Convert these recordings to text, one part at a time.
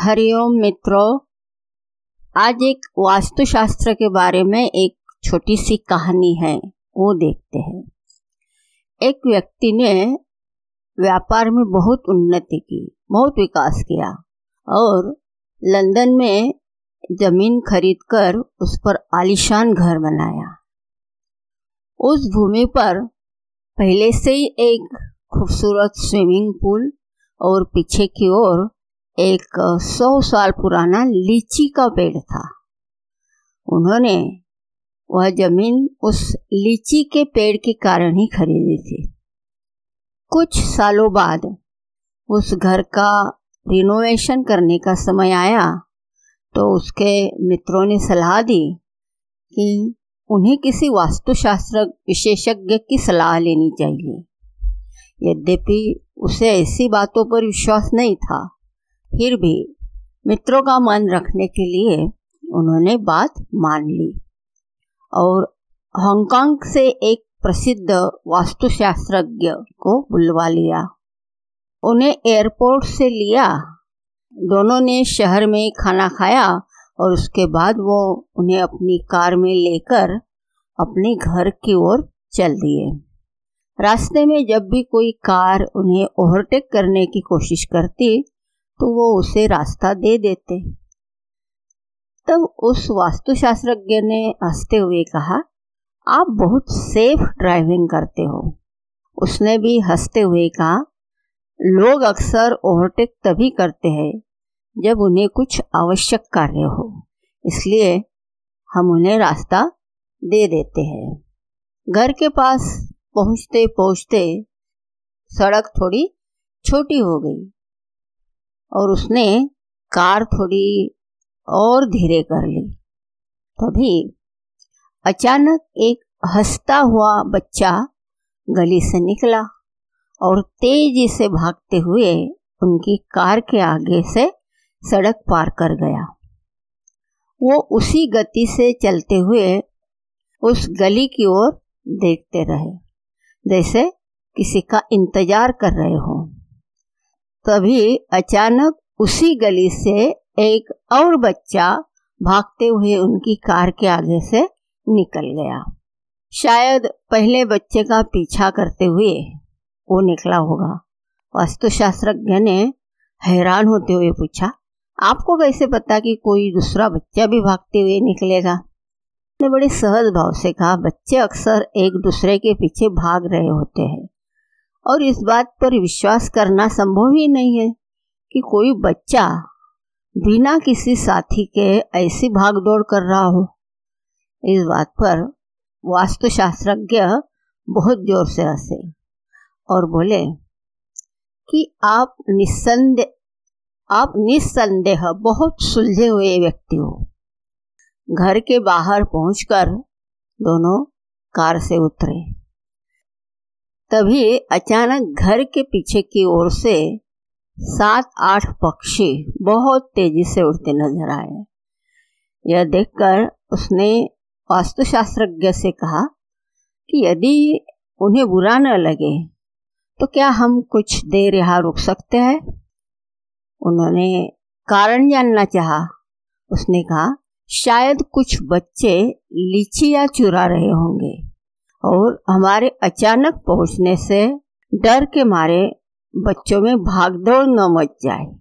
हरिओम मित्रों, आज एक वास्तुशास्त्र के बारे में एक छोटी सी कहानी है, वो देखते हैं। एक व्यक्ति ने व्यापार में बहुत उन्नति की, बहुत विकास किया और लंदन में ज़मीन खरीदकर उस पर आलिशान घर बनाया। उस भूमि पर पहले से ही एक खूबसूरत स्विमिंग पूल और पीछे की ओर एक सौ साल पुराना लीची का पेड़ था। उन्होंने वह ज़मीन उस लीची के पेड़ के कारण ही खरीदी थी। कुछ सालों बाद उस घर का रिनोवेशन करने का समय आया तो उसके मित्रों ने सलाह दी कि उन्हें किसी वास्तुशास्त्र विशेषज्ञ की सलाह लेनी चाहिए। यद्यपि उसे ऐसी बातों पर विश्वास नहीं था फिर भी मित्रों का मन रखने के लिए उन्होंने बात मान ली। और हांगकांग से एक प्रसिद्ध वास्तुशास्त्रज्ञ को बुलवा लिया। उन्हें एयरपोर्ट से लिया। दोनों ने शहर में खाना खाया और उसके बाद वो उन्हें अपनी कार में लेकर अपने घर की ओर चल दिए। रास्ते में जब भी कोई कार उन्हें ओवरटेक करने की कोशिश करती तो वो उसे रास्ता दे देते। तब उस वास्तुशास्त्रज्ञ ने हँसते हुए कहा, आप बहुत सेफ़ ड्राइविंग करते हो। उसने भी हँसते हुए कहा, लोग अक्सर ओवरटेक तभी करते हैं जब उन्हें कुछ आवश्यक कार्य हो, इसलिए हम उन्हें रास्ता दे देते हैं। घर के पास पहुँचते पहुँचते सड़क थोड़ी छोटी हो गई। और उसने कार थोड़ी और धीरे कर ली। तभी अचानक एक हंसता हुआ बच्चा गली से निकला और तेज़ी से भागते हुए उनकी कार के आगे से सड़क पार कर गया। वो उसी गति से चलते हुए उस गली की ओर देखते रहे, जैसे किसी का इंतज़ार कर रहे हो। तभी अचानक उसी गली से एक और बच्चा भागते हुए उनकी कार के आगे से निकल गया। शायद पहले बच्चे का पीछा करते हुए वो निकला होगा। वास्तुशास्त्रज्ञ ने हैरान होते हुए पूछा, आपको कैसे पता कि कोई दूसरा बच्चा भी भागते हुए निकलेगा? ने बड़े सहज भाव से कहा, बच्चे अक्सर एक दूसरे के पीछे भाग रहे होते हैं। और इस बात पर विश्वास करना संभव ही नहीं है कि कोई बच्चा बिना किसी साथी के ऐसी भाग दौड़ कर रहा हो। इस बात पर वास्तुशास्त्रज्ञ बहुत ज़ोर से हंसे और बोले कि आप निस्संदेह आप निस्संदेह बहुत सुलझे हुए व्यक्ति हो। घर के बाहर पहुंचकर दोनों कार से उतरे। तभी अचानक घर के पीछे की ओर से सात, आठ पक्षी बहुत तेज़ी से उड़ते नज़र आए। यह देखकर उसने वास्तुशास्त्रज्ञ से कहा कि यदि उन्हें बुरा न लगे तो क्या हम कुछ देर यहाँ रुक सकते हैं? उन्होंने कारण जानना चाहा। उसने कहा, शायद कुछ बच्चे लीची या चुरा रहे होंगे। और हमारे अचानक पहुँचने से डर के मारे बच्चों में भागदौड़ न मच जाए।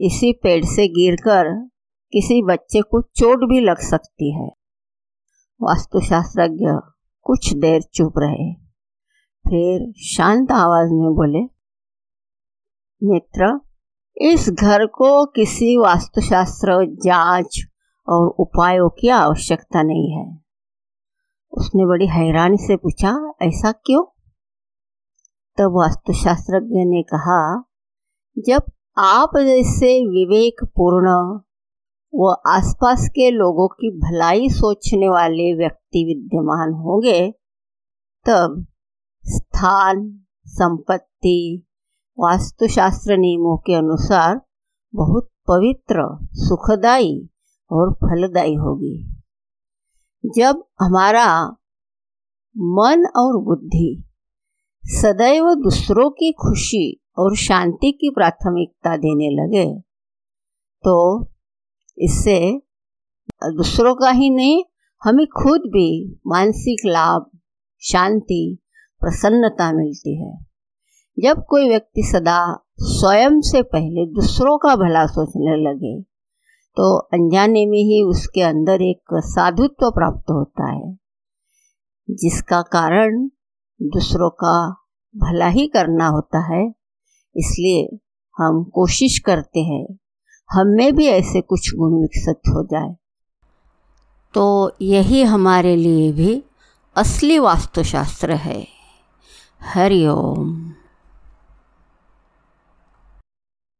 इसी पेड़ से गिरकर किसी बच्चे को चोट भी लग सकती है। वास्तुशास्त्रज्ञ कुछ देर चुप रहे। फिर शांत आवाज़ में बोले, मित्र, इस घर को किसी वास्तुशास्त्र जाँच और उपायों की आवश्यकता नहीं है। उसने बड़ी हैरानी से पूछा, ऐसा क्यों? तब वास्तुशास्त्रज्ञ ने कहा, जब आप जैसे विवेक पूर्ण व आसपास के लोगों की भलाई सोचने वाले व्यक्ति विद्यमान होंगे, तब स्थान, संपत्ति, वास्तुशास्त्र नियमों के अनुसार बहुत पवित्र सुखदाई और फलदायी होगी। जब हमारा मन और बुद्धि सदैव दूसरों की खुशी और शांति की प्राथमिकता देने लगे तो इससे दूसरों का ही नहीं, हमें खुद भी मानसिक लाभ, शांति, प्रसन्नता मिलती है। जब कोई व्यक्ति सदा स्वयं से पहले दूसरों का भला सोचने लगे तो अनजाने में ही उसके अंदर एक साधुत्व प्राप्त होता है, जिसका कारण दूसरों का भला ही करना होता है। इसलिए हम कोशिश करते हैं, हम में भी ऐसे कुछ गुण विकसित हो जाए। तो यही हमारे लिए भी असली वास्तुशास्त्र है। हरिओम